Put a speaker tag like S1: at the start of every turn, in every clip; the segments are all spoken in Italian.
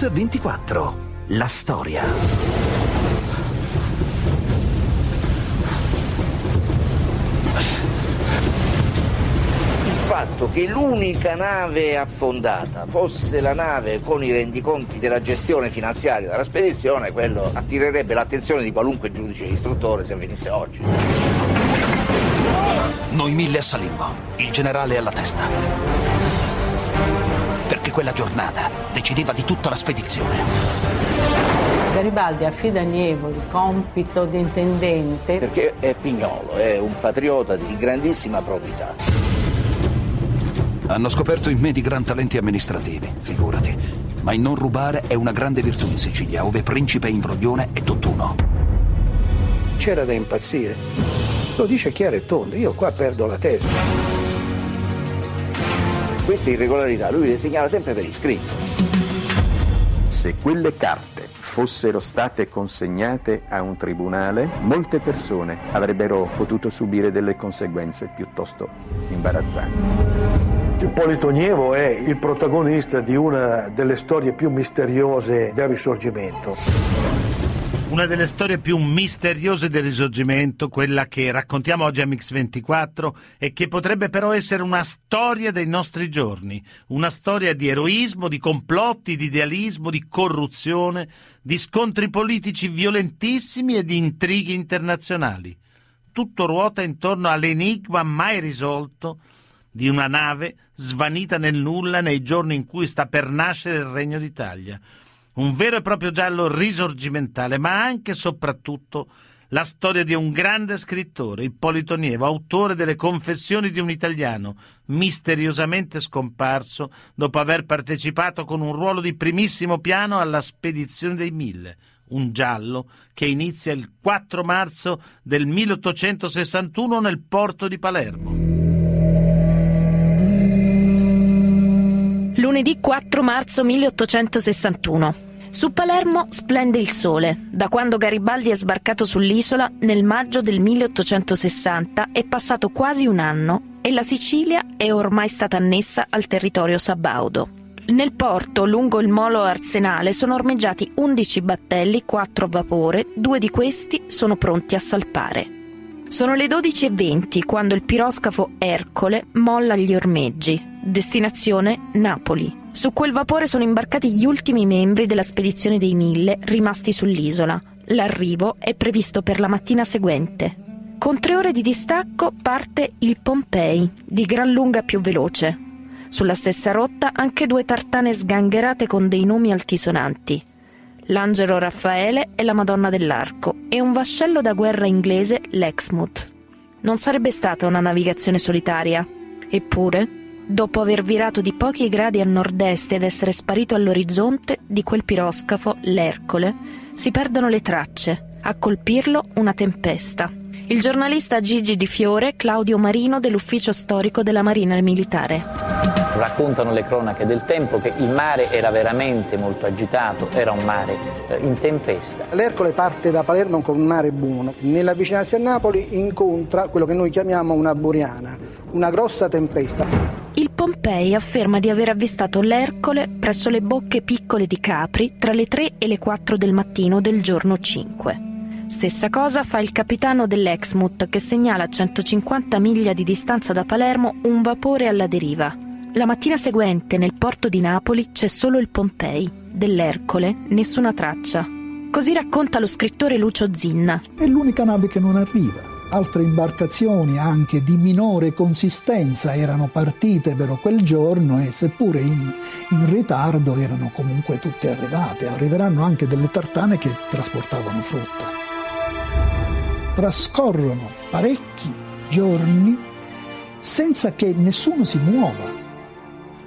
S1: Mix24. La storia.
S2: fatto che l'unica nave affondata fosse la nave con i rendiconti della gestione finanziaria della spedizione, quello attirerebbe l'attenzione di qualunque giudice istruttore se venisse oggi.
S3: Noi mille a Salimbo, il generale alla testa. Perché quella giornata decideva di tutta la spedizione.
S4: Garibaldi affida a Nievo il compito di intendente.
S2: Perché è pignolo, è un patriota di grandissima probità.
S3: Hanno scoperto in me di gran talenti amministrativi, figurati. Ma il non rubare è una grande virtù in Sicilia, ove principe e imbroglione è tutt'uno.
S5: C'era da impazzire. Lo dice chiaro e tondo, io qua perdo la testa.
S2: Queste irregolarità lui le segnala sempre per iscritto.
S6: Se quelle carte fossero state consegnate a un tribunale, molte persone avrebbero potuto subire delle conseguenze piuttosto imbarazzanti.
S7: Ippolito Nievo è il protagonista di una delle storie più misteriose del Risorgimento.
S8: Una delle storie più misteriose del Risorgimento, quella che raccontiamo oggi a Mix24 e che potrebbe però essere una storia dei nostri giorni, una storia di eroismo, di complotti, di idealismo, di corruzione, di scontri politici violentissimi e di intrighi internazionali. Tutto ruota intorno all'enigma mai risolto di una nave svanita nel nulla nei giorni in cui sta per nascere il Regno d'Italia. Un vero e proprio giallo risorgimentale, ma anche e soprattutto la storia di un grande scrittore, Ippolito Nievo, autore delle Confessioni di un italiano, misteriosamente scomparso dopo aver partecipato con un ruolo di primissimo piano alla Spedizione dei Mille, un giallo che inizia il 4 marzo del 1861 nel porto di Palermo.
S9: lunedì 4 marzo 1861. Su Palermo splende il sole, da quando Garibaldi è sbarcato sull'isola nel maggio del 1860 è passato quasi un anno e la Sicilia è ormai stata annessa al territorio sabaudo. Nel porto, lungo il molo arsenale, sono ormeggiati 11 battelli, 4 a vapore, due di questi sono pronti a salpare. Sono le 12.20 quando il piroscafo Ercole molla gli ormeggi. Destinazione Napoli. Su quel vapore sono imbarcati gli ultimi membri della spedizione dei Mille rimasti sull'isola. L'arrivo è previsto per la mattina seguente. Con tre ore di distacco parte il Pompei, di gran lunga più veloce. Sulla stessa rotta anche due tartane sgangherate con dei nomi altisonanti. L'Angelo Raffaele e la Madonna dell'Arco e un vascello da guerra inglese, l'Exmouth. Non sarebbe stata una navigazione solitaria. Eppure, dopo aver virato di pochi gradi a nord-est ed essere sparito all'orizzonte di quel piroscafo, l'Ercole, si perdono le tracce. A colpirlo una tempesta. Il giornalista Gigi Di Fiore, Claudio Marino dell'ufficio storico della Marina Militare.
S10: Raccontano le cronache del tempo che il mare era veramente molto agitato, era un mare eh, in tempesta.
S5: L'Ercole parte da Palermo con un mare buono. Nell'avvicinarsi a Napoli incontra quello che noi chiamiamo una buriana, una grossa tempesta.
S9: Il Pompei afferma di aver avvistato l'Ercole presso le bocche piccole di Capri tra le 3 e le 4 del mattino del giorno 5. Stessa cosa fa il capitano dell'Exmouth che segnala a 150 miglia di distanza da Palermo un vapore alla deriva. La mattina seguente nel porto di Napoli c'è solo il Pompei, dell'Ercole nessuna traccia. Così racconta lo scrittore Lucio Zinna.
S11: È l'unica nave che non arriva altre imbarcazioni anche di minore consistenza erano partite però quel giorno e seppure in, in, ritardo erano comunque tutte arrivate. Arriveranno anche delle tartane che trasportavano frutta. Trascorrono parecchi giorni senza che nessuno si muova.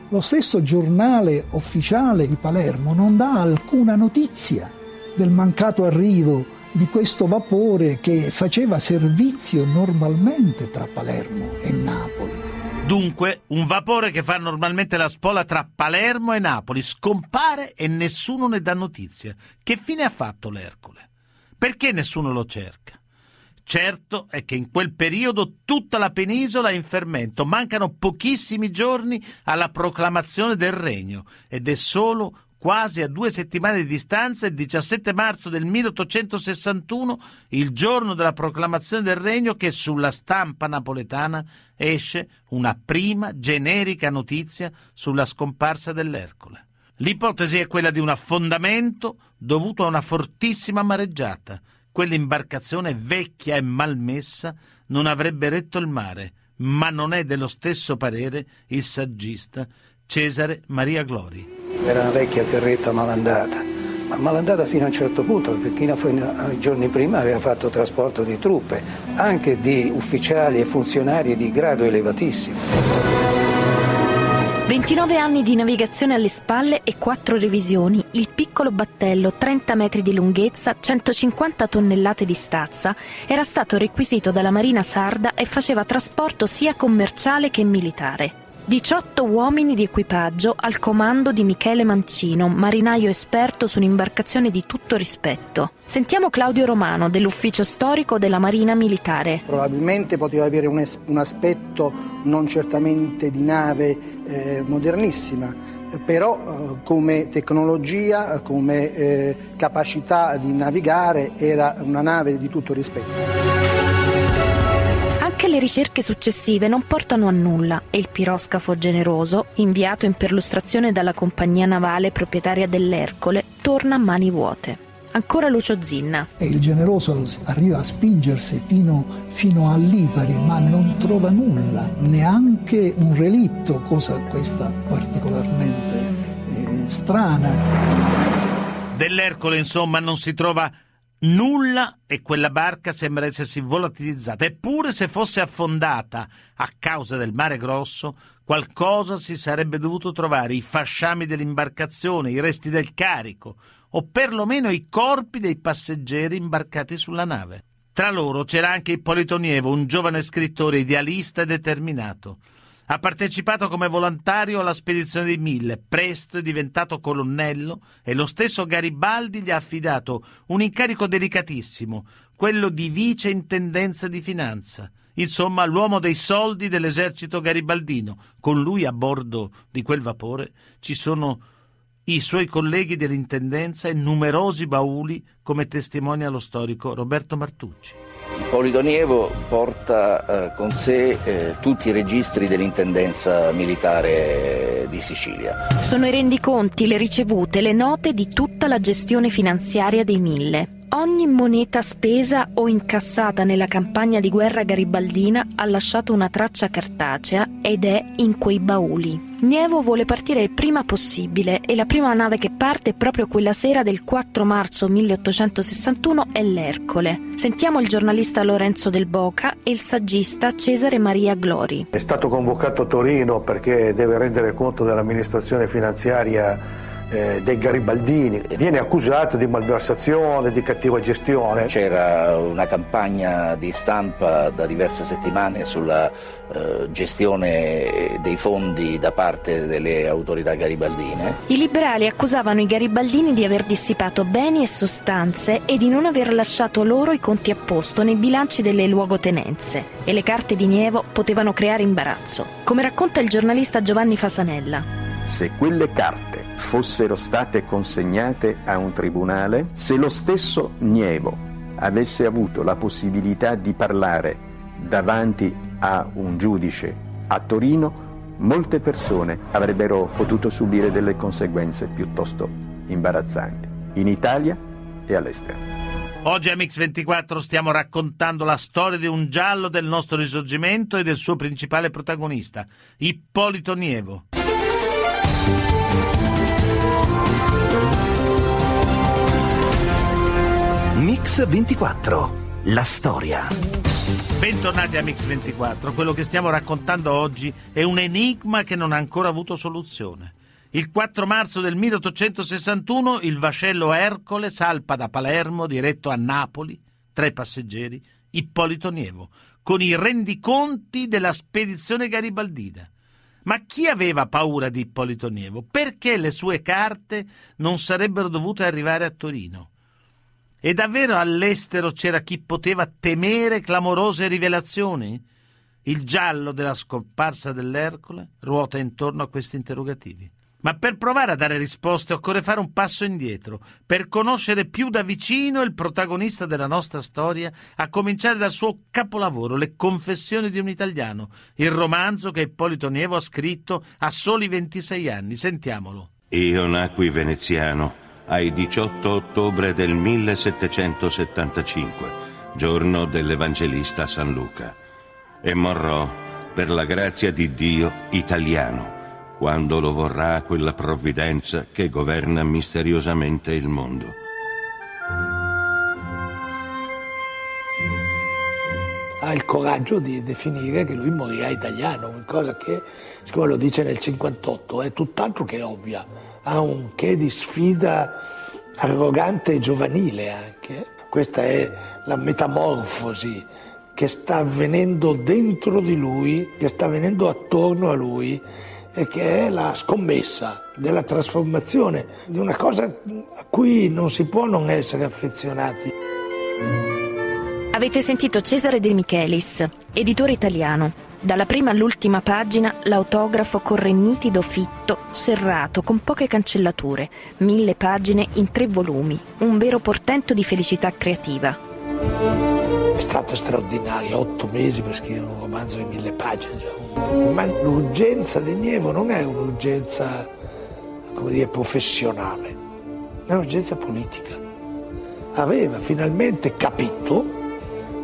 S11: Lo stesso giornale ufficiale di Palermo non dà alcuna notizia del mancato arrivo di questo vapore che faceva servizio normalmente tra Palermo e Napoli.
S8: Dunque, un vapore che fa normalmente la spola tra Palermo e Napoli scompare e nessuno ne dà notizia. Che fine ha fatto l'Ercole? Perché nessuno lo cerca? Certo è che in quel periodo tutta la penisola è in fermento, mancano pochissimi giorni alla proclamazione del regno ed è solo quasi a due settimane di distanza, il 17 marzo del 1861, il giorno della proclamazione del regno, che sulla stampa napoletana esce una prima generica notizia sulla scomparsa dell'Ercole. L'ipotesi è quella di un affondamento dovuto a una fortissima mareggiata. Quell'imbarcazione vecchia e malmessa non avrebbe retto il mare, ma non è dello stesso parere il saggista Cesare Maria Glori.
S12: Era una vecchia carretta malandata, ma malandata fino a un certo punto, perché ai giorni prima aveva fatto trasporto di truppe, anche di ufficiali e funzionari di grado elevatissimo.
S9: 29 anni di navigazione alle spalle e 4 revisioni. Il piccolo battello, 30 metri di lunghezza, 150 tonnellate di stazza, era stato requisito dalla Marina Sarda e faceva trasporto sia commerciale che militare. 18 uomini di equipaggio al comando di Michele Mancino, marinaio esperto su un'imbarcazione di tutto rispetto. Sentiamo Claudio Romano dell'ufficio storico della Marina Militare.
S5: Probabilmente poteva avere un, es- un aspetto non certamente di nave eh, modernissima, però eh, come tecnologia, come eh, capacità di navigare era una nave di tutto rispetto.
S9: Anche le ricerche successive non portano a nulla e il piroscafo generoso, inviato in perlustrazione dalla compagnia navale proprietaria dell'Ercole, torna a mani vuote. Ancora Lucio Zinna.
S11: E il generoso arriva a spingersi fino, fino a Lipari, ma non trova nulla, neanche un relitto, cosa questa particolarmente eh, strana.
S8: Dell'Ercole, insomma, non si trova Nulla e quella barca sembra essersi volatilizzata. Eppure, se fosse affondata a causa del mare grosso, qualcosa si sarebbe dovuto trovare: i fasciami dell'imbarcazione, i resti del carico, o perlomeno i corpi dei passeggeri imbarcati sulla nave. Tra loro c'era anche Ippolito Nievo, un giovane scrittore idealista e determinato. Ha partecipato come volontario alla spedizione di Mille, presto è diventato colonnello e lo stesso Garibaldi gli ha affidato un incarico delicatissimo, quello di vice intendenza di finanza. Insomma, l'uomo dei soldi dell'esercito garibaldino. Con lui a bordo di quel vapore ci sono i suoi colleghi dell'intendenza e numerosi bauli, come testimonia lo storico Roberto Martucci.
S2: Ippolito Nievo porta eh, con sé eh, tutti i registri dell'intendenza militare di Sicilia.
S9: Sono i rendiconti, le ricevute, le note di tutta la gestione finanziaria dei mille. Ogni moneta spesa o incassata nella campagna di guerra garibaldina ha lasciato una traccia cartacea ed è in quei bauli. Nievo vuole partire il prima possibile e la prima nave che parte proprio quella sera del 4 marzo 1861 è l'Ercole. Sentiamo il giornalista Lorenzo Del Boca e il saggista Cesare Maria Glori.
S7: È stato convocato a Torino perché deve rendere conto dell'amministrazione finanziaria eh, dei garibaldini, viene accusato di malversazione, di cattiva gestione.
S2: C'era una campagna di stampa da diverse settimane sulla eh, gestione dei fondi da parte delle autorità garibaldine.
S9: I liberali accusavano i garibaldini di aver dissipato beni e sostanze e di non aver lasciato loro i conti a posto nei bilanci delle luogotenenze e le carte di Nievo potevano creare imbarazzo, come racconta il giornalista Giovanni Fasanella.
S6: Se quelle carte fossero state consegnate a un tribunale, se lo stesso Nievo avesse avuto la possibilità di parlare davanti a un giudice a Torino, molte persone avrebbero potuto subire delle conseguenze piuttosto imbarazzanti, in Italia e all'estero.
S8: Oggi a Mix24 stiamo raccontando la storia di un giallo del nostro risorgimento e del suo principale protagonista, Ippolito Nievo.
S1: Mix 24, la storia.
S8: Bentornati a Mix 24. Quello che stiamo raccontando oggi è un enigma che non ha ancora avuto soluzione. Il 4 marzo del 1861 il vascello Ercole salpa da Palermo diretto a Napoli, tre passeggeri, Ippolito Nievo, con i rendiconti della spedizione garibaldina. Ma chi aveva paura di Ippolito Nievo? Perché le sue carte non sarebbero dovute arrivare a Torino? E davvero all'estero c'era chi poteva temere clamorose rivelazioni? Il giallo della scomparsa dell'Ercole ruota intorno a questi interrogativi. Ma per provare a dare risposte occorre fare un passo indietro, per conoscere più da vicino il protagonista della nostra storia, a cominciare dal suo capolavoro, Le confessioni di un italiano, il romanzo che Ippolito Nievo ha scritto a soli 26 anni. Sentiamolo.
S13: Io nacqui veneziano ai 18 ottobre del 1775, giorno dell'Evangelista San Luca, e morrò per la grazia di Dio italiano quando lo vorrà quella provvidenza che governa misteriosamente il mondo.
S14: Ha il coraggio di definire che lui morirà italiano, cosa che, siccome lo dice nel 58, è tutt'altro che ovvia. Ha un che di sfida arrogante e giovanile anche. Questa è la metamorfosi che sta avvenendo dentro di lui, che sta avvenendo attorno a lui e che è la scommessa della trasformazione di una cosa a cui non si può non essere affezionati.
S9: Avete sentito Cesare De Michelis, editore italiano. Dalla prima all'ultima pagina l'autografo corre nitido, fitto, serrato, con poche cancellature, mille pagine in tre volumi, un vero portento di felicità creativa.
S14: È stato straordinario, otto mesi per scrivere un romanzo di mille pagine. Ma l'urgenza di Nievo non è un'urgenza, come dire, professionale, è un'urgenza politica. Aveva finalmente capito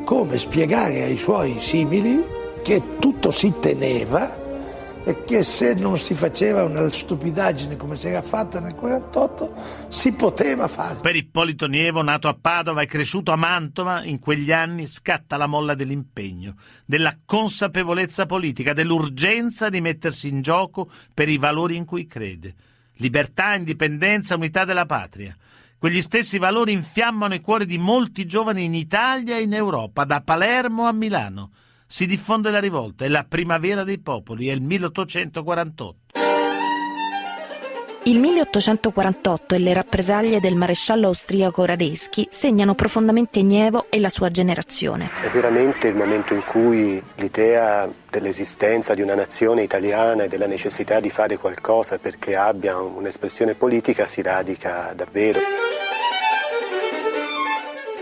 S14: come spiegare ai suoi simili che tutto si teneva e che se non si faceva una stupidaggine come si era fatta nel 48 si poteva fare.
S8: Per Ippolito Nievo, nato a Padova e cresciuto a Mantova, in quegli anni scatta la molla dell'impegno, della consapevolezza politica, dell'urgenza di mettersi in gioco per i valori in cui crede. Libertà, indipendenza, unità della patria. Quegli stessi valori infiammano i cuori di molti giovani in Italia e in Europa, da Palermo a Milano si diffonde la rivolta, è la primavera dei popoli, è il 1848.
S9: Il 1848 e le rappresaglie del maresciallo austriaco Radeschi segnano profondamente Nievo e la sua generazione.
S15: È veramente il momento in cui l'idea dell'esistenza di una nazione italiana e della necessità di fare qualcosa perché abbia un'espressione politica si radica davvero.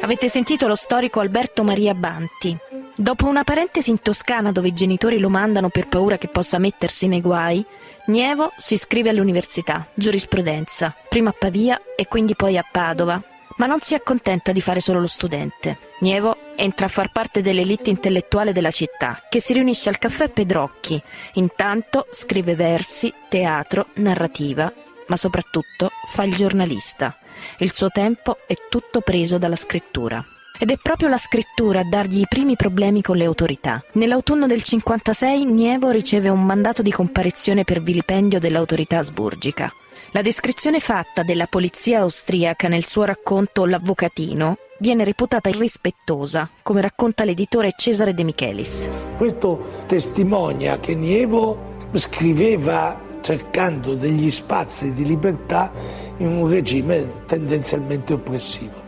S9: Avete sentito lo storico Alberto Maria Banti. Dopo una parentesi in Toscana dove i genitori lo mandano per paura che possa mettersi nei guai, Nievo si iscrive all'università, giurisprudenza, prima a Pavia e quindi poi a Padova, ma non si accontenta di fare solo lo studente. Nievo entra a far parte dell'elite intellettuale della città, che si riunisce al caffè Pedrocchi. Intanto scrive versi, teatro, narrativa, ma soprattutto fa il giornalista. Il suo tempo è tutto preso dalla scrittura. Ed è proprio la scrittura a dargli i primi problemi con le autorità. Nell'autunno del 56 Nievo riceve un mandato di comparizione per vilipendio dell'autorità asburgica. La descrizione fatta della polizia austriaca nel suo racconto L'Avvocatino viene reputata irrispettosa, come racconta l'editore Cesare De Michelis.
S14: Questo testimonia che Nievo scriveva cercando degli spazi di libertà in un regime tendenzialmente oppressivo.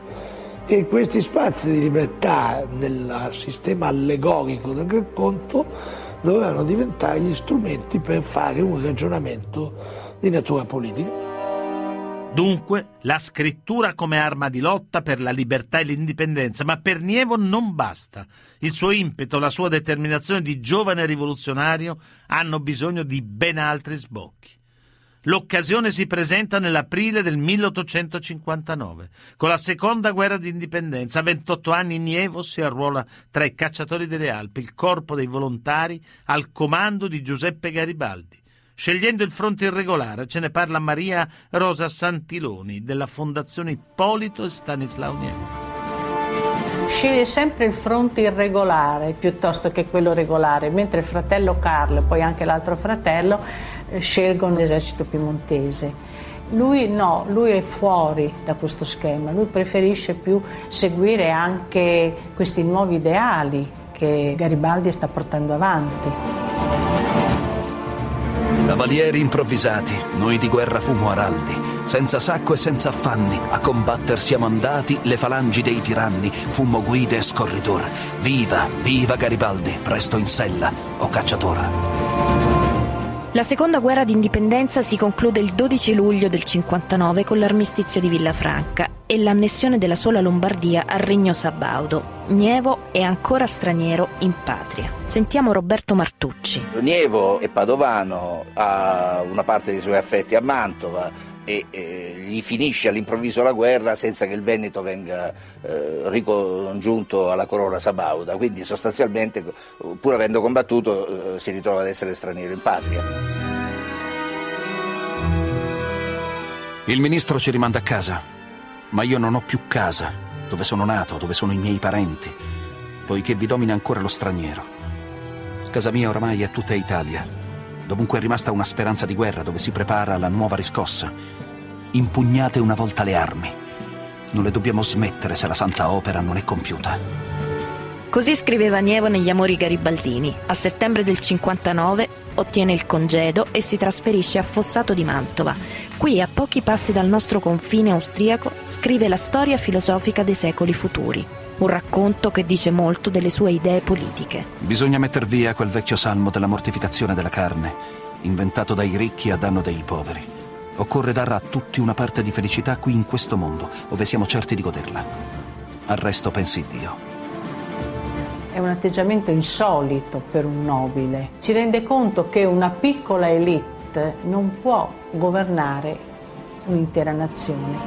S14: E questi spazi di libertà nel sistema allegorico del racconto dovevano diventare gli strumenti per fare un ragionamento di natura politica.
S8: Dunque, la scrittura come arma di lotta per la libertà e l'indipendenza, ma per Nievo non basta. Il suo impeto, la sua determinazione di giovane rivoluzionario hanno bisogno di ben altri sbocchi. L'occasione si presenta nell'aprile del 1859, con la seconda guerra d'indipendenza. A 28 anni Nievo si arruola tra i cacciatori delle Alpi, il corpo dei volontari al comando di Giuseppe Garibaldi. Scegliendo il fronte irregolare, ce ne parla Maria Rosa Santiloni della Fondazione Ippolito e Stanislao Nievo
S4: sceglie sempre il fronte irregolare piuttosto che quello regolare, mentre il fratello Carlo e poi anche l'altro fratello scelgono l'esercito piemontese. Lui no, lui è fuori da questo schema, lui preferisce più seguire anche questi nuovi ideali che Garibaldi sta portando avanti.
S3: Cavalieri improvvisati, noi di guerra fummo araldi, senza sacco e senza affanni, a combatter siamo andati, le falangi dei tiranni, fummo guide e scorridor. Viva, viva Garibaldi, presto in sella, o cacciator.
S9: La seconda guerra d'indipendenza si conclude il 12 luglio del 59 con l'armistizio di Villafranca e l'annessione della sola Lombardia al Regno Sabaudo. Nievo è ancora straniero in patria. Sentiamo Roberto Martucci.
S2: Nievo è padovano, ha una parte dei suoi affetti a Mantova e, e gli finisce all'improvviso la guerra senza che il Veneto venga eh, ricongiunto alla corona sabauda, quindi sostanzialmente pur avendo combattuto eh, si ritrova ad essere straniero in patria.
S3: Il ministro ci rimanda a casa, ma io non ho più casa, dove sono nato, dove sono i miei parenti, poiché vi domina ancora lo straniero. Casa mia oramai è tutta Italia. Dovunque è rimasta una speranza di guerra, dove si prepara la nuova riscossa. Impugnate una volta le armi. Non le dobbiamo smettere se la santa opera non è compiuta.
S9: Così scriveva Nievo negli Amori Garibaldini. A settembre del 59 ottiene il congedo e si trasferisce a Fossato di Mantova. Qui, a pochi passi dal nostro confine austriaco, scrive la storia filosofica dei secoli futuri. Un racconto che dice molto delle sue idee politiche.
S3: Bisogna metter via quel vecchio salmo della mortificazione della carne, inventato dai ricchi a danno dei poveri. Occorre dare a tutti una parte di felicità qui in questo mondo, dove siamo certi di goderla. Al resto pensi Dio.
S4: È un atteggiamento insolito per un nobile. Ci rende conto che una piccola elite non può governare un'intera nazione.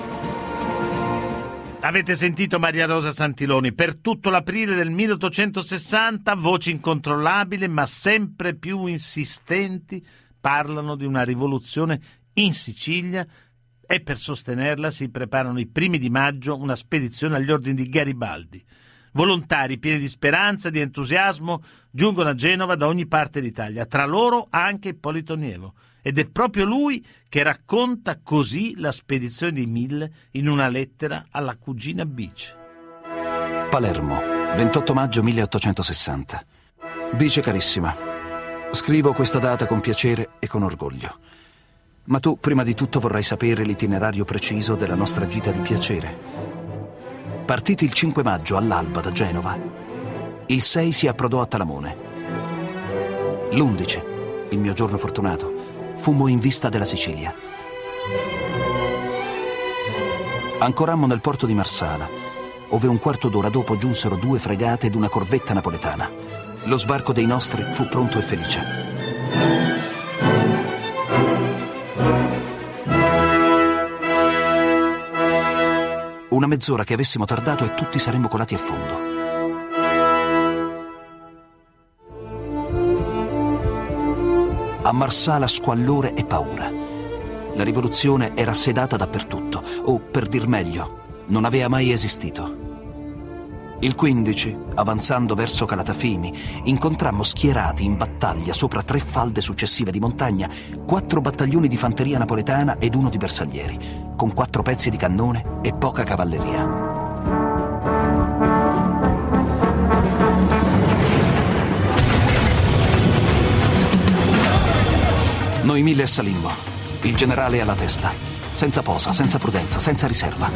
S8: Avete sentito Maria Rosa Santiloni, per tutto l'aprile del 1860 voci incontrollabili ma sempre più insistenti parlano di una rivoluzione in Sicilia e per sostenerla si preparano i primi di maggio una spedizione agli ordini di Garibaldi. Volontari pieni di speranza, di entusiasmo, giungono a Genova da ogni parte d'Italia, tra loro anche Ippolito Nievo. Ed è proprio lui che racconta così la spedizione di Mille in una lettera alla cugina Bice.
S3: Palermo, 28 maggio 1860. Bice carissima, scrivo questa data con piacere e con orgoglio. Ma tu prima di tutto vorrai sapere l'itinerario preciso della nostra gita di piacere. Partiti il 5 maggio all'alba da Genova, il 6 si approdò a Talamone. L'11, il mio giorno fortunato, fummo in vista della Sicilia. Ancorammo nel porto di Marsala, ove un quarto d'ora dopo giunsero due fregate ed una corvetta napoletana. Lo sbarco dei nostri fu pronto e felice. Una mezz'ora che avessimo tardato e tutti saremmo colati a fondo. A Marsala squallore e paura. La rivoluzione era sedata dappertutto, o per dir meglio, non aveva mai esistito. Il 15, avanzando verso Calatafimi, incontrammo schierati in battaglia sopra tre falde successive di montagna quattro battaglioni di fanteria napoletana ed uno di bersaglieri, con quattro pezzi di cannone e poca cavalleria. Noi mille salimmo, il generale alla testa, senza posa, senza prudenza, senza riserva.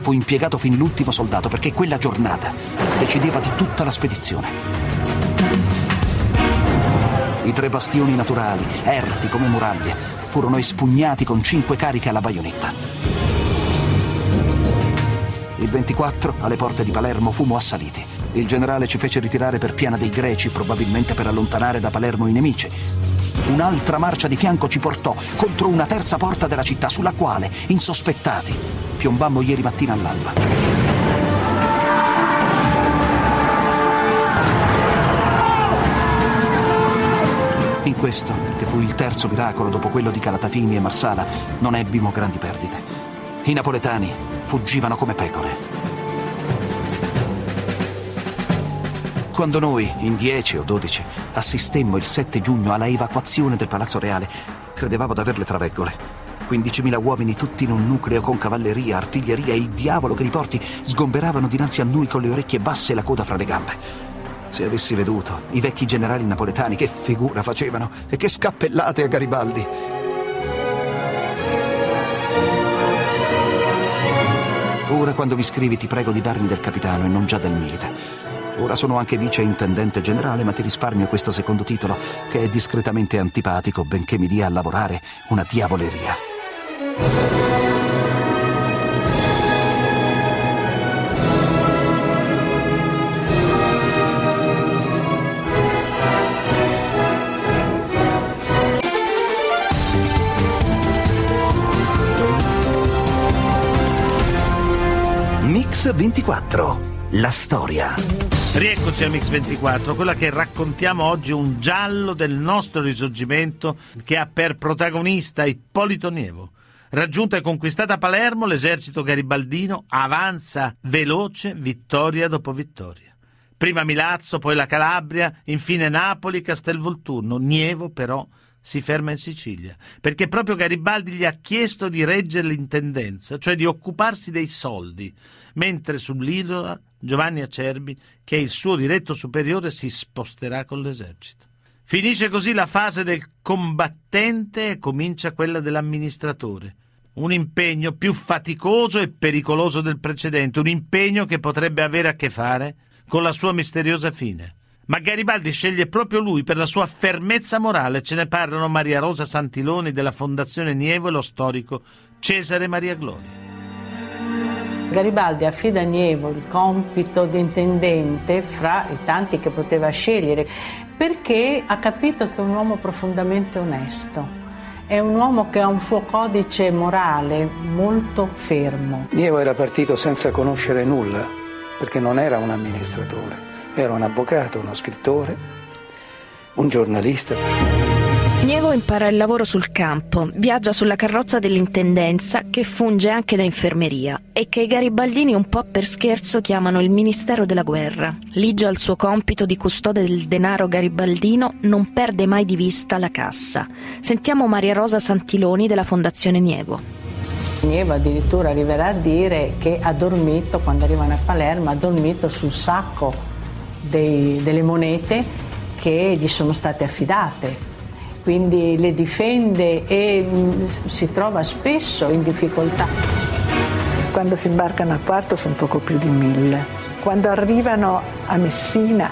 S3: Fu impiegato fin l'ultimo soldato perché quella giornata decideva di tutta la spedizione. I tre bastioni naturali, erti come muraglie, furono espugnati con cinque cariche alla baionetta. Il 24, alle porte di Palermo, fummo assaliti. Il generale ci fece ritirare per Piana dei Greci, probabilmente per allontanare da Palermo i nemici. Un'altra marcia di fianco ci portò contro una terza porta della città, sulla quale, insospettati, piombammo ieri mattina all'alba. In questo, che fu il terzo miracolo dopo quello di Calatafimi e Marsala, non ebbimo grandi perdite. I napoletani fuggivano come pecore. Quando noi, in 10 o 12, assistemmo il 7 giugno alla evacuazione del Palazzo Reale, credevamo d'aver le traveggole. 15.000 uomini tutti in un nucleo con cavalleria, artiglieria e il diavolo che li porti sgomberavano dinanzi a noi con le orecchie basse e la coda fra le gambe. Se avessi veduto i vecchi generali napoletani che figura facevano e che scappellate a Garibaldi. Ora quando mi scrivi ti prego di darmi del capitano e non già del milite. Ora sono anche vice intendente generale, ma ti risparmio questo secondo titolo, che è discretamente antipatico, benché mi dia a lavorare una diavoleria.
S1: Mix 24. La storia.
S8: Rieccoci a Mix24, quella che raccontiamo oggi un giallo del nostro risorgimento che ha per protagonista Ippolito Nievo. Raggiunta e conquistata Palermo, l'esercito garibaldino avanza veloce vittoria dopo vittoria. Prima Milazzo, poi la Calabria, infine Napoli, Castelvolturno. Nievo però si ferma in Sicilia, perché proprio Garibaldi gli ha chiesto di reggere l'intendenza, cioè di occuparsi dei soldi, mentre sull'isola Giovanni Acerbi, che è il suo diretto superiore, si sposterà con l'esercito. Finisce così la fase del combattente e comincia quella dell'amministratore. Un impegno più faticoso e pericoloso del precedente, un impegno che potrebbe avere a che fare con la sua misteriosa fine. Ma Garibaldi sceglie proprio lui per la sua fermezza morale. Ce ne parlano Maria Rosa Santiloni della Fondazione Nievo e lo storico Cesare Maria Gloria.
S4: Garibaldi affida a Nievo il compito di intendente fra i tanti che poteva scegliere perché ha capito che è un uomo profondamente onesto. È un uomo che ha un suo codice morale molto fermo.
S12: Nievo era partito senza conoscere nulla, perché non era un amministratore, era un avvocato, uno scrittore, un giornalista.
S9: Nievo impara il lavoro sul campo, viaggia sulla carrozza dell'intendenza che funge anche da infermeria e che i garibaldini un po' per scherzo chiamano il Ministero della Guerra. Ligio al suo compito di custode del denaro garibaldino non perde mai di vista la cassa. Sentiamo Maria Rosa Santiloni della Fondazione Nievo.
S4: Nievo addirittura arriverà a dire che ha dormito, quando arrivano a Palermo, ha dormito sul sacco dei, delle monete che gli sono state affidate quindi le difende e mm, si trova spesso in difficoltà.
S16: Quando si imbarcano a Quarto sono poco più di mille. Quando arrivano a Messina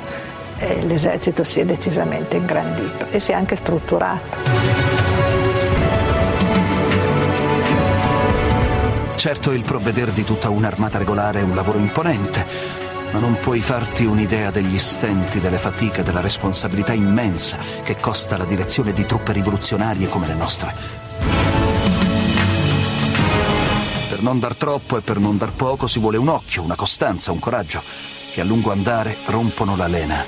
S16: eh, l'esercito si è decisamente ingrandito e si è anche strutturato.
S3: Certo il provvedere di tutta un'armata regolare è un lavoro imponente, ma non puoi farti un'idea degli stenti, delle fatiche, della responsabilità immensa che costa la direzione di truppe rivoluzionarie come le nostre. Per non dar troppo e per non dar poco si vuole un occhio, una costanza, un coraggio, che a lungo andare rompono la lena.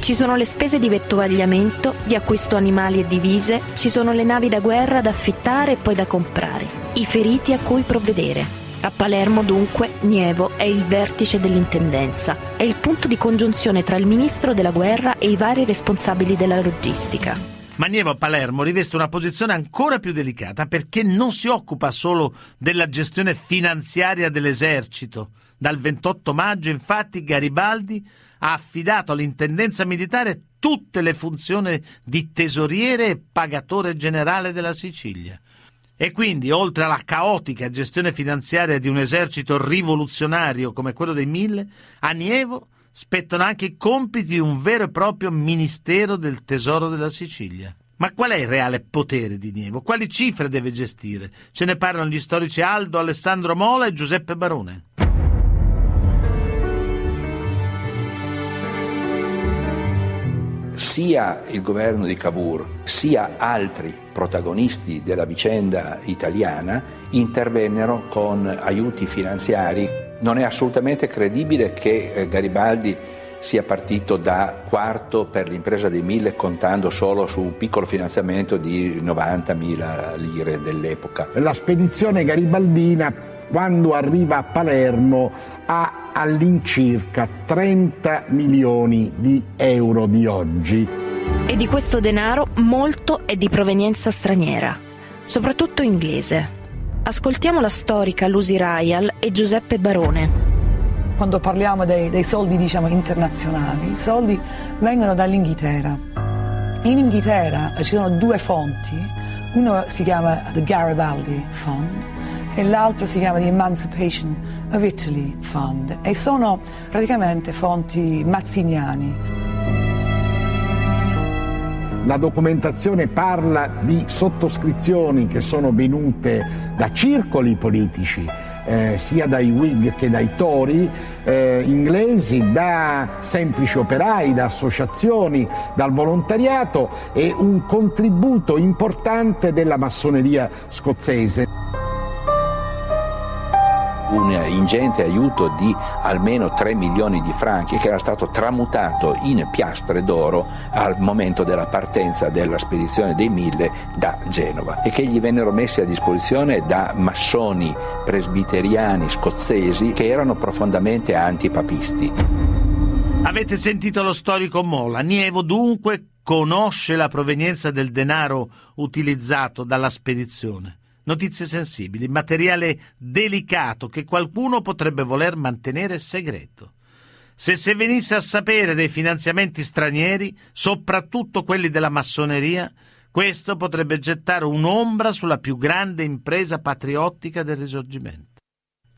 S9: Ci sono le spese di vettovagliamento, di acquisto animali e divise, ci sono le navi da guerra da affittare e poi da comprare, i feriti a cui provvedere. A Palermo dunque Nievo è il vertice dell'intendenza, è il punto di congiunzione tra il ministro della guerra e i vari responsabili della logistica.
S8: Ma Nievo a Palermo riveste una posizione ancora più delicata perché non si occupa solo della gestione finanziaria dell'esercito. Dal 28 maggio infatti Garibaldi ha affidato all'intendenza militare tutte le funzioni di tesoriere e pagatore generale della Sicilia. E quindi, oltre alla caotica gestione finanziaria di un esercito rivoluzionario come quello dei Mille, a Nievo spettano anche i compiti di un vero e proprio Ministero del Tesoro della Sicilia. Ma qual è il reale potere di Nievo? Quali cifre deve gestire? Ce ne parlano gli storici Aldo, Alessandro Mola e Giuseppe Barone.
S17: Sia il governo di Cavour sia altri protagonisti della vicenda italiana intervennero con aiuti finanziari. Non è assolutamente credibile che eh, Garibaldi sia partito da quarto per l'impresa dei mille contando solo su un piccolo finanziamento di 90.000 lire dell'epoca.
S18: La spedizione garibaldina quando arriva a Palermo ha all'incirca 30 milioni di euro di oggi.
S9: E di questo denaro molto è di provenienza straniera, soprattutto inglese. Ascoltiamo la storica Lucy Ryal e Giuseppe Barone.
S16: Quando parliamo dei, dei soldi diciamo, internazionali, i soldi vengono dall'Inghilterra. In Inghilterra ci sono due fonti, uno si chiama The Garibaldi Fund
S19: e l'altro si chiama The Emancipation of Italy Fund e sono praticamente fonti mazziniani.
S18: La documentazione parla di sottoscrizioni che sono venute da circoli politici, eh, sia dai Whig che dai Tory eh, inglesi, da semplici operai, da associazioni, dal volontariato e un contributo importante della massoneria scozzese
S17: un ingente aiuto di almeno 3 milioni di franchi che era stato tramutato in piastre d'oro al momento della partenza della spedizione dei mille da Genova e che gli vennero messi a disposizione da massoni presbiteriani scozzesi che erano profondamente antipapisti.
S8: Avete sentito lo storico Mola. Nievo dunque conosce la provenienza del denaro utilizzato dalla spedizione notizie sensibili, materiale delicato che qualcuno potrebbe voler mantenere segreto. Se si venisse a sapere dei finanziamenti stranieri, soprattutto quelli della massoneria, questo potrebbe gettare un'ombra sulla più grande impresa patriottica del Risorgimento.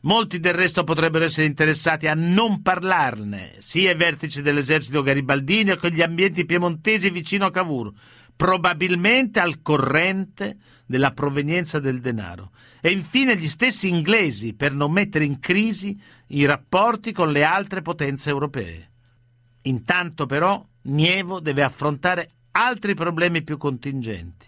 S8: Molti del resto potrebbero essere interessati a non parlarne, sia i vertici dell'esercito garibaldino che gli ambienti piemontesi vicino a Cavour, probabilmente al corrente della provenienza del denaro, e infine gli stessi inglesi per non mettere in crisi i rapporti con le altre potenze europee. Intanto però Nievo deve affrontare altri problemi più contingenti.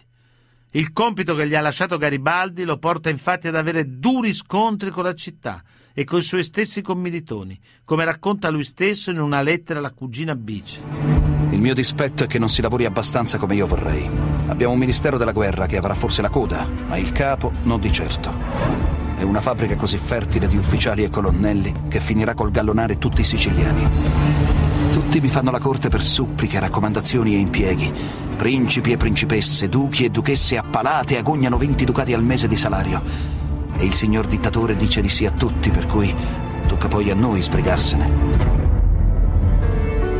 S8: Il compito che gli ha lasciato Garibaldi lo porta infatti ad avere duri scontri con la città e con i suoi stessi commilitoni, come racconta lui stesso in una lettera alla cugina Bice.
S3: Mio dispetto è che non si lavori abbastanza come io vorrei. Abbiamo un ministero della guerra che avrà forse la coda, ma il capo non di certo. È una fabbrica così fertile di ufficiali e colonnelli che finirà col gallonare tutti i siciliani. Tutti mi fanno la corte per suppliche, raccomandazioni e impieghi. Principi e principesse, duchi e duchesse appalate agognano 20 ducati al mese di salario. E il signor dittatore dice di sì a tutti, per cui tocca poi a noi sbrigarsene.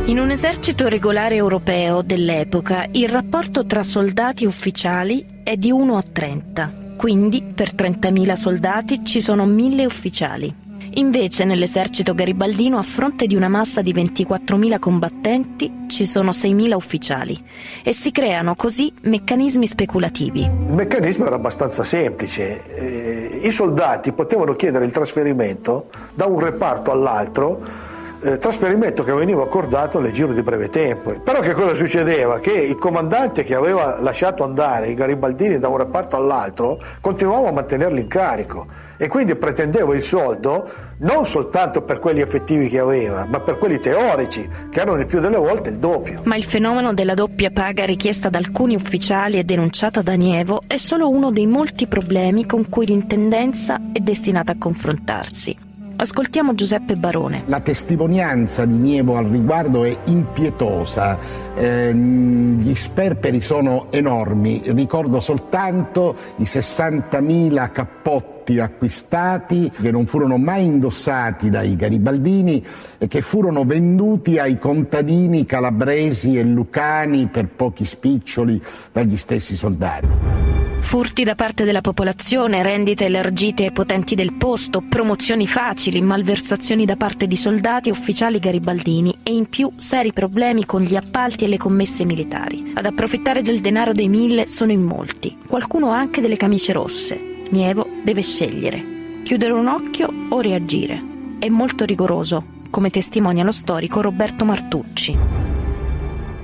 S9: In un esercito regolare europeo dell'epoca il rapporto tra soldati e ufficiali è di 1 a 30, quindi per 30.000 soldati ci sono 1.000 ufficiali. Invece nell'esercito garibaldino a fronte di una massa di 24.000 combattenti ci sono 6.000 ufficiali e si creano così meccanismi speculativi. Il
S7: meccanismo era abbastanza semplice, eh, i soldati potevano chiedere il trasferimento da un reparto all'altro eh, trasferimento che veniva accordato nel giro di breve tempo. Però che cosa succedeva? Che il comandante che aveva lasciato andare i garibaldini da un reparto all'altro continuava a mantenerli in carico e quindi pretendeva il soldo non soltanto per quelli effettivi che aveva, ma per quelli teorici, che erano il più delle volte il doppio.
S9: Ma il fenomeno della doppia paga richiesta da alcuni ufficiali e denunciata da Nievo è solo uno dei molti problemi con cui l'intendenza è destinata a confrontarsi. Ascoltiamo Giuseppe Barone.
S18: La testimonianza di Nievo al riguardo è impietosa, eh, gli sperperi sono enormi, ricordo soltanto i 60.000 cappotti acquistati che non furono mai indossati dai garibaldini e che furono venduti ai contadini calabresi e lucani per pochi spiccioli dagli stessi soldati.
S9: Furti da parte della popolazione, rendite elargite ai potenti del posto, promozioni facili, malversazioni da parte di soldati e ufficiali garibaldini e in più seri problemi con gli appalti e le commesse militari. Ad approfittare del denaro dei mille sono in molti, qualcuno anche delle camicie rosse. Nievo deve scegliere, chiudere un occhio o reagire. È molto rigoroso, come testimonia lo storico Roberto Martucci.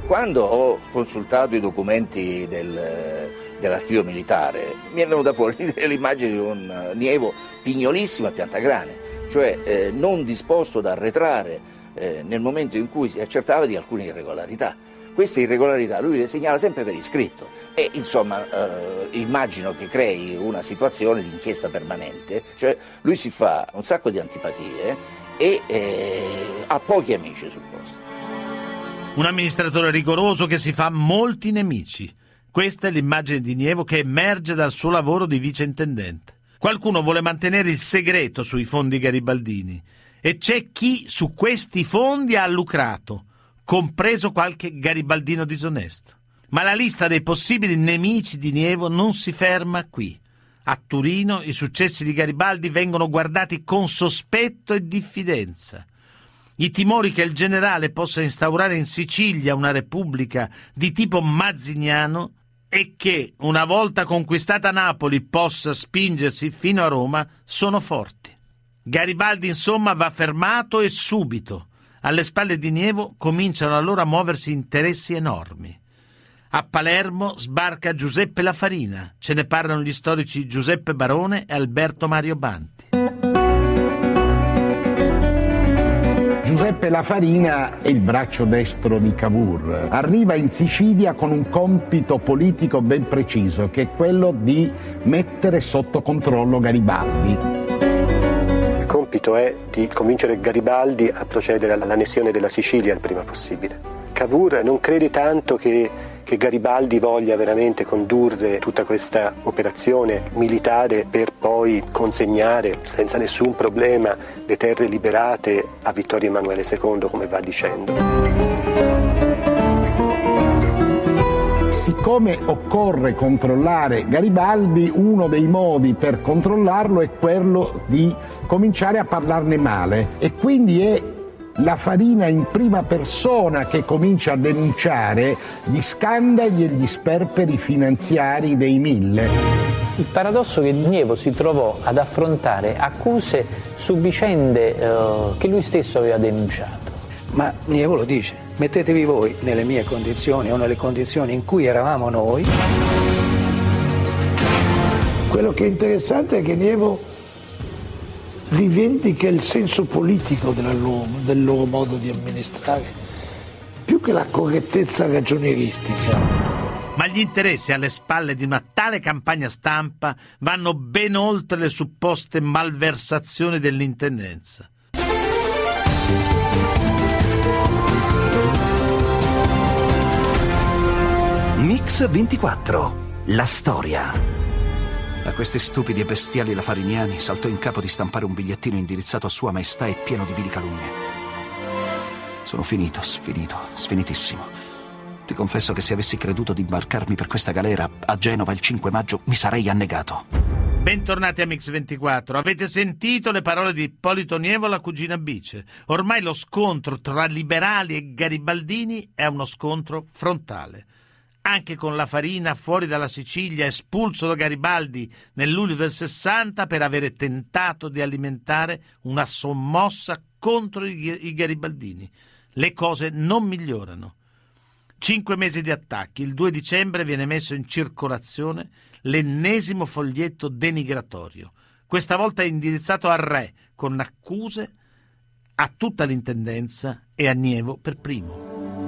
S2: Quando ho consultato i documenti del dell'archivio militare, mi è venuta fuori l'immagine di un Nievo pignolissimo a piantagrane, cioè eh, non disposto ad arretrare eh, nel momento in cui si accertava di alcune irregolarità. Queste irregolarità lui le segnala sempre per iscritto e insomma eh, immagino che crei una situazione di inchiesta permanente, cioè lui si fa un sacco di antipatie e eh, ha pochi amici sul posto.
S8: Un amministratore rigoroso che si fa molti nemici. Questa è l'immagine di Nievo che emerge dal suo lavoro di viceintendente. Qualcuno vuole mantenere il segreto sui fondi garibaldini e c'è chi su questi fondi ha lucrato, compreso qualche garibaldino disonesto. Ma la lista dei possibili nemici di Nievo non si ferma qui. A Turino i successi di Garibaldi vengono guardati con sospetto e diffidenza. I timori che il generale possa instaurare in Sicilia una repubblica di tipo mazziniano e che, una volta conquistata Napoli, possa spingersi fino a Roma sono forti. Garibaldi, insomma, va fermato e subito. Alle spalle di Nievo cominciano allora a muoversi interessi enormi. A Palermo sbarca Giuseppe La Farina. Ce ne parlano gli storici Giuseppe Barone e Alberto Mario Banti.
S18: Giuseppe La Farina è il braccio destro di Cavour. Arriva in Sicilia con un compito politico ben preciso, che è quello di mettere sotto controllo Garibaldi.
S15: Compito è di convincere Garibaldi a procedere all'annessione della Sicilia il prima possibile. Cavour non crede tanto che che Garibaldi voglia veramente condurre tutta questa operazione militare per poi consegnare senza nessun problema le terre liberate a Vittorio Emanuele II, come va dicendo.
S18: Siccome occorre controllare Garibaldi, uno dei modi per controllarlo è quello di cominciare a parlarne male e quindi è la Farina in prima persona che comincia a denunciare gli scandali e gli sperperi finanziari dei mille.
S10: Il paradosso che Nievo si trovò ad affrontare accuse su vicende eh, che lui stesso aveva denunciato.
S12: Ma Nievo lo dice, mettetevi voi nelle mie condizioni o nelle condizioni in cui eravamo noi.
S14: Quello che è interessante è che Nievo rivendica il senso politico loro, del loro modo di amministrare, più che la correttezza ragionieristica.
S8: Ma gli interessi alle spalle di una tale campagna stampa vanno ben oltre le supposte malversazioni dell'intendenza.
S1: Mix 24. La storia.
S3: A questi stupidi e bestiali lafariniani saltò in capo di stampare un bigliettino indirizzato a Sua Maestà e pieno di vili calunnie. Sono finito, sfinito, sfinitissimo. Ti confesso che se avessi creduto di imbarcarmi per questa galera a Genova il 5 maggio mi sarei annegato.
S8: Bentornati a Mix24. Avete sentito le parole di Ippolito Nievo, la cugina Bice. Ormai lo scontro tra liberali e garibaldini è uno scontro frontale anche con la Farina fuori dalla Sicilia, espulso da Garibaldi nel luglio del 60 per avere tentato di alimentare una sommossa contro i, garibaldini. Le cose non migliorano. Cinque mesi di attacchi. Il 2 dicembre viene messo in circolazione l'ennesimo foglietto denigratorio. Questa volta è indirizzato al re, con accuse a tutta l'intendenza e a Nievo per primo.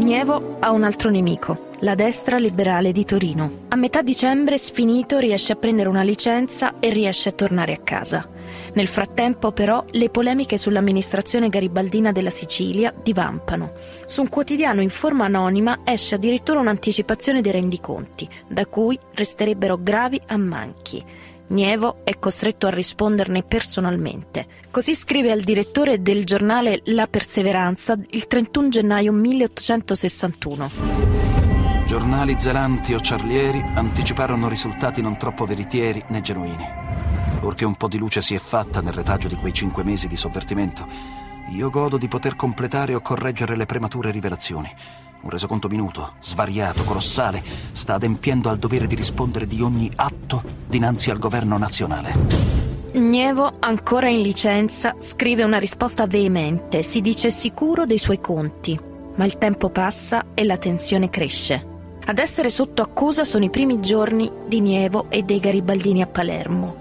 S9: Nievo ha un altro nemico, la destra liberale di Torino. A metà dicembre Sfinito riesce a prendere una licenza e riesce a tornare a casa. Nel frattempo però le polemiche sull'amministrazione garibaldina della Sicilia divampano. Su un quotidiano in forma anonima esce addirittura un'anticipazione dei rendiconti, da cui resterebbero gravi ammanchi. Nievo è costretto a risponderne personalmente. Così scrive al direttore del giornale La Perseveranza il 31 gennaio 1861.
S3: Giornali zelanti o ciarlieri anticiparono risultati non troppo veritieri né genuini. Purché un po' di luce si è fatta nel retaggio di quei cinque mesi di sovvertimento, io godo di poter completare o correggere le premature rivelazioni. Un resoconto minuto, svariato, colossale, sta adempiendo al dovere di rispondere di ogni atto dinanzi al governo nazionale.
S9: Nievo, ancora in licenza, scrive una risposta veemente, si dice sicuro dei suoi conti, ma il tempo passa e la tensione cresce. Ad essere sotto accusa sono i primi giorni di Nievo e dei Garibaldini a Palermo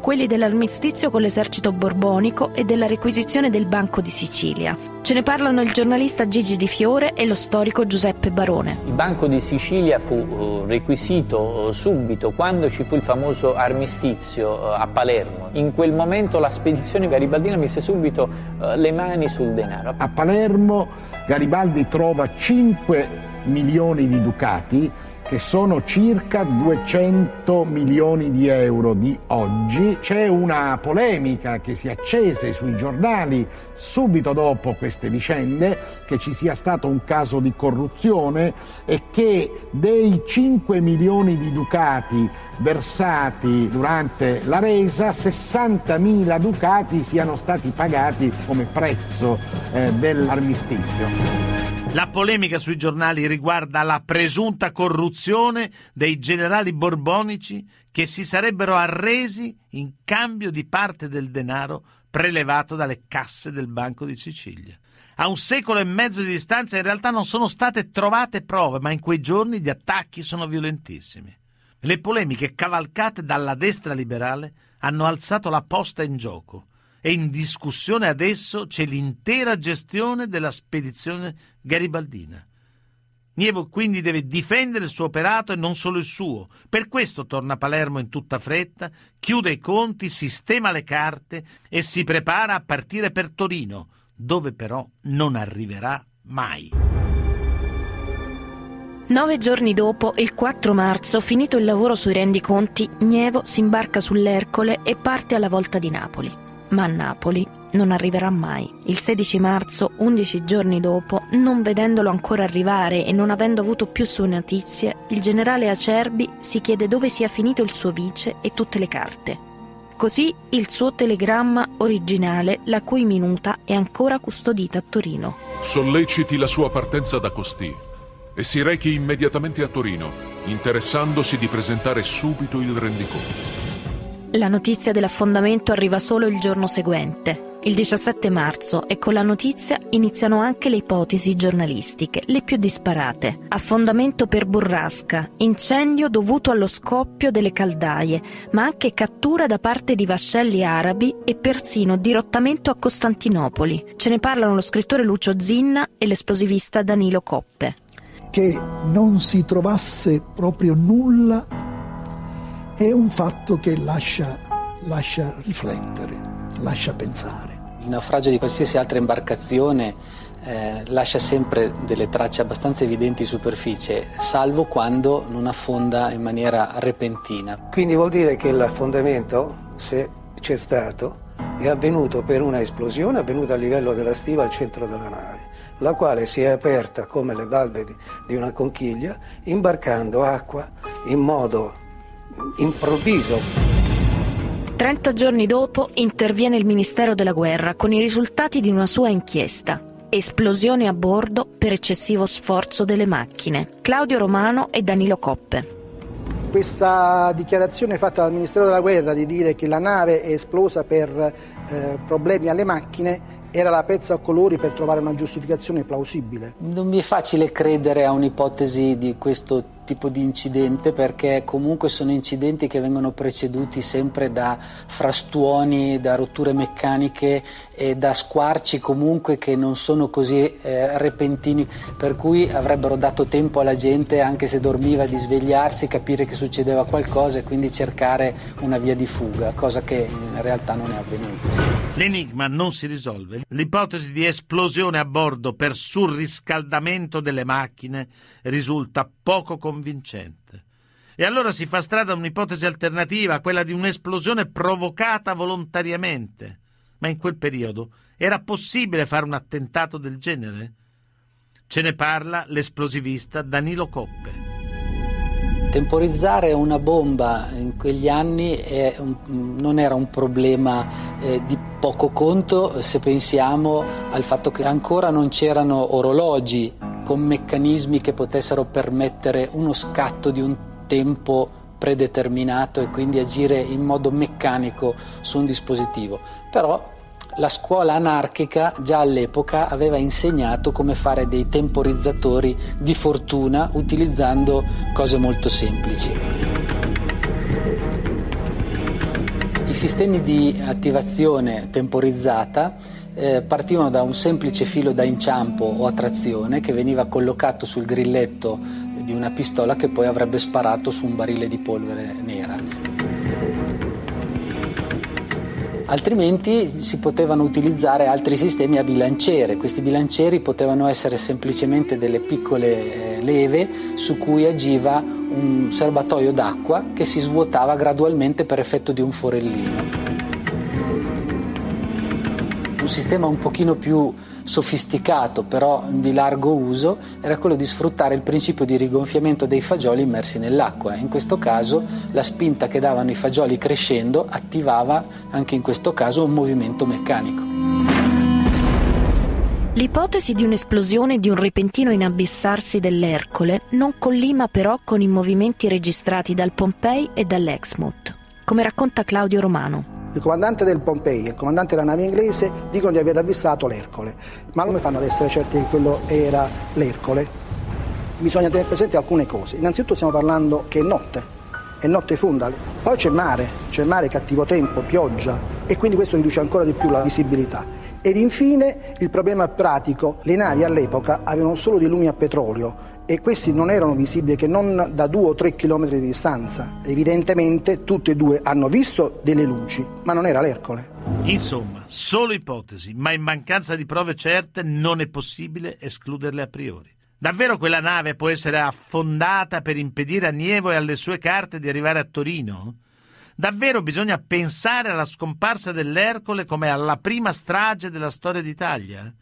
S9: quelli dell'armistizio con l'esercito borbonico e della requisizione del Banco di Sicilia. Ce ne parlano il giornalista Gigi Di Fiore e lo storico Giuseppe Barone.
S10: Il Banco di Sicilia fu uh, requisito uh, subito quando ci fu il famoso armistizio uh, a Palermo. In quel momento la spedizione garibaldina mise subito le mani sul denaro.
S18: A Palermo Garibaldi trova 5 milioni di ducati che sono circa 200 milioni di euro di oggi. C'è una polemica che si accese sui giornali subito dopo queste vicende, che ci sia stato un caso di corruzione e che dei 5 milioni di ducati versati durante la resa, 60 mila ducati siano stati pagati come prezzo eh, dell'armistizio.
S8: La polemica sui giornali riguarda la presunta corruzione dei generali borbonici che si sarebbero arresi in cambio di parte del denaro prelevato dalle casse del Banco di Sicilia. A un secolo e mezzo di distanza in realtà non sono state trovate prove, ma in quei giorni gli attacchi sono violentissimi. Le polemiche cavalcate dalla destra liberale hanno alzato la posta in gioco e in discussione adesso c'è l'intera gestione della spedizione garibaldina. Nievo quindi deve difendere il suo operato e non solo il suo. Per questo torna a Palermo in tutta fretta, chiude i conti, sistema le carte e si prepara a partire per Torino, dove però non arriverà mai.
S9: Nove giorni dopo, il 4 marzo, finito il lavoro sui rendiconti, Nievo si imbarca sull'Ercole e parte alla volta di Napoli ma a Napoli non arriverà mai. Il 16 marzo, 11 giorni dopo, non vedendolo ancora arrivare e non avendo avuto più sue notizie, il generale Acerbi si chiede dove sia finito il suo vice e tutte le carte. Così il suo telegramma originale, la cui minuta è ancora custodita a Torino.
S20: Solleciti la sua partenza da Costì e si rechi immediatamente a Torino, interessandosi di presentare subito il rendiconto.
S9: La notizia dell'affondamento arriva solo il giorno seguente, il 17 marzo, e con la notizia iniziano anche le ipotesi giornalistiche, le più disparate. Affondamento per burrasca, incendio dovuto allo scoppio delle caldaie, ma anche cattura da parte di vascelli arabi e persino dirottamento a Costantinopoli. Ce ne parlano lo scrittore Lucio Zinna e l'esplosivista Danilo Coppe.
S11: Che non si trovasse proprio nulla è un fatto che lascia, lascia riflettere, lascia pensare.
S10: Il naufragio di qualsiasi altra imbarcazione eh, lascia sempre delle tracce abbastanza evidenti in superficie, salvo quando non affonda in maniera repentina.
S12: Quindi vuol dire che l'affondamento, se c'è stato, è avvenuto per una esplosione avvenuta a livello della stiva al centro della nave, la quale si è aperta come le valve di, di una conchiglia, imbarcando acqua in modo improvviso.
S9: 30 giorni dopo interviene il Ministero della Guerra con i risultati di una sua inchiesta. Esplosione a bordo per eccessivo sforzo delle macchine. Claudio Romano e Danilo Coppe.
S5: Questa dichiarazione fatta dal Ministero della Guerra di dire che la nave è esplosa per eh, problemi alle macchine era la pezza a colori per trovare una giustificazione plausibile.
S10: Non mi è facile credere a un'ipotesi di questo tipo di incidente perché comunque sono incidenti che vengono preceduti sempre da frastuoni, da rotture meccaniche e da squarci comunque che non sono così eh, repentini per cui avrebbero dato tempo alla gente anche se dormiva di svegliarsi, capire che succedeva qualcosa e quindi cercare una via di fuga, cosa che in realtà non è avvenuta.
S8: L'enigma non si risolve. L'ipotesi di esplosione a bordo per surriscaldamento delle macchine risulta poco convincente. E allora si fa strada un'ipotesi alternativa, quella di un'esplosione provocata volontariamente. Ma in quel periodo era possibile fare un attentato del genere? Ce ne parla l'esplosivista Danilo Coppe.
S10: Temporizzare una bomba in quegli anni un, non era un problema eh, di poco conto se pensiamo al fatto che ancora non c'erano orologi con meccanismi che potessero permettere uno scatto di un tempo predeterminato e quindi agire in modo meccanico su un dispositivo. Però la scuola anarchica già all'epoca aveva insegnato come fare dei temporizzatori di fortuna utilizzando cose molto semplici. I sistemi di attivazione temporizzata eh, partivano da un semplice filo da inciampo o a trazione che veniva collocato sul grilletto di una pistola che poi avrebbe sparato su un barile di polvere nera. Altrimenti si potevano utilizzare altri sistemi a bilanciere. Questi bilancieri potevano essere semplicemente delle piccole eh, leve su cui agiva un serbatoio d'acqua che si svuotava gradualmente per effetto di un forellino. Un sistema un pochino più sofisticato però di largo uso era quello di sfruttare il principio di rigonfiamento dei fagioli immersi nell'acqua. In questo caso la spinta che davano i fagioli crescendo attivava anche in questo caso un movimento meccanico.
S9: L'ipotesi di un'esplosione e di un repentino inabissarsi dell'Ercole non collima però con i movimenti registrati dal Pompei e dall'Exmouth, come racconta Claudio Romano.
S5: Il comandante del Pompei e il comandante della nave inglese dicono di aver avvistato l'Ercole, ma come fanno ad essere certi che quello era l'Ercole? Bisogna tenere presente alcune cose. Innanzitutto stiamo parlando che è notte, è notte fonda, poi c'è mare, c'è mare cattivo tempo, pioggia e quindi questo riduce ancora di più la visibilità. Ed infine il problema pratico, le navi all'epoca avevano solo dei lumi a petrolio, e questi non erano visibili che non da due o tre chilometri di distanza. Evidentemente tutti e due hanno visto delle luci, ma non era l'Ercole.
S8: Insomma, solo ipotesi, ma in mancanza di prove certe non è possibile escluderle a priori. Davvero quella nave può essere affondata per impedire a Nievo e alle sue carte di arrivare a Torino? Davvero bisogna pensare alla scomparsa dell'Ercole come alla prima strage della storia d'Italia?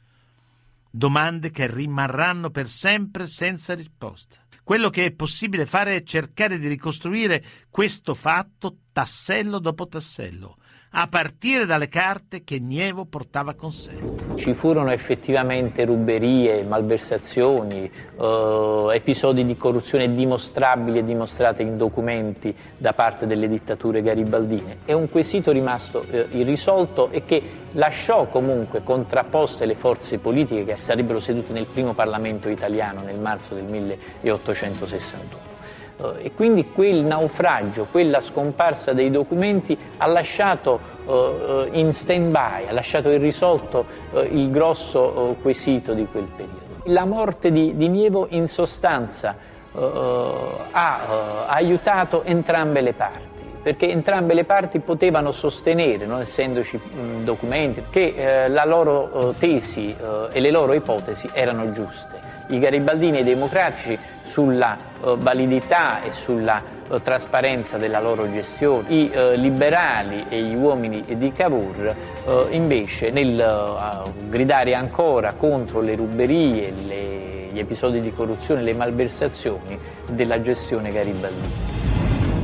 S8: Domande che rimarranno per sempre senza risposta. Quello che è possibile fare è cercare di ricostruire questo fatto tassello dopo tassello, a partire dalle carte che Nievo portava con sé.
S21: Ci furono effettivamente ruberie, malversazioni, eh, episodi di corruzione dimostrabili e dimostrati in documenti da parte delle dittature garibaldine. È un quesito rimasto eh, irrisolto e che lasciò comunque contrapposte le forze politiche che sarebbero sedute nel primo Parlamento italiano nel marzo del 1861. Eh, e quindi quel naufragio, quella scomparsa dei documenti ha lasciato uh, in stand-by, ha lasciato irrisolto il grosso quesito di quel periodo. La morte di, di Nievo in sostanza ha aiutato entrambe le parti perché entrambe le parti potevano sostenere, non essendoci mh, documenti, che eh, la loro eh, tesi eh, e le loro ipotesi erano giuste. I garibaldini e i democratici sulla eh, validità e sulla eh, trasparenza della loro gestione, i eh, liberali e gli uomini di Cavour invece nel gridare ancora contro le ruberie, le, gli episodi di corruzione, le malversazioni della gestione garibaldina.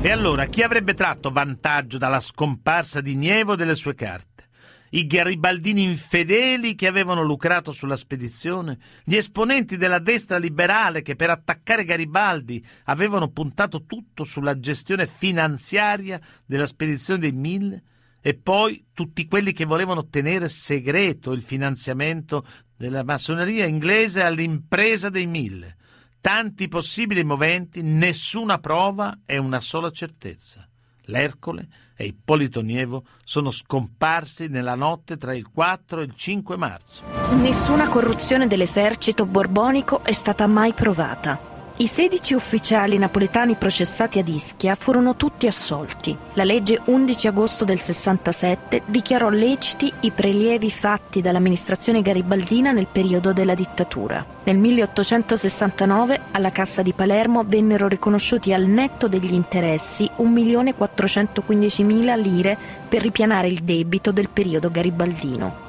S8: E allora chi avrebbe tratto vantaggio dalla scomparsa di Nievo delle sue carte? I garibaldini infedeli che avevano lucrato sulla spedizione? Gli esponenti della destra liberale che per attaccare Garibaldi avevano puntato tutto sulla gestione finanziaria della spedizione dei Mille? E poi tutti quelli che volevano tenere segreto il finanziamento della massoneria inglese all'impresa dei Mille? Tanti possibili moventi, nessuna prova e una sola certezza. L'Ercole e Ippolito Nievo sono scomparsi nella notte tra il 4 e il 5 marzo.
S9: Nessuna corruzione dell'esercito borbonico è stata mai provata. I 16 ufficiali napoletani processati ad Ischia furono tutti assolti. La legge 11 agosto del 67 dichiarò leciti i prelievi fatti dall'amministrazione garibaldina nel periodo della dittatura. Nel 1869 alla Cassa di Palermo vennero riconosciuti al netto degli interessi 1.415.000 lire per ripianare il debito del periodo garibaldino.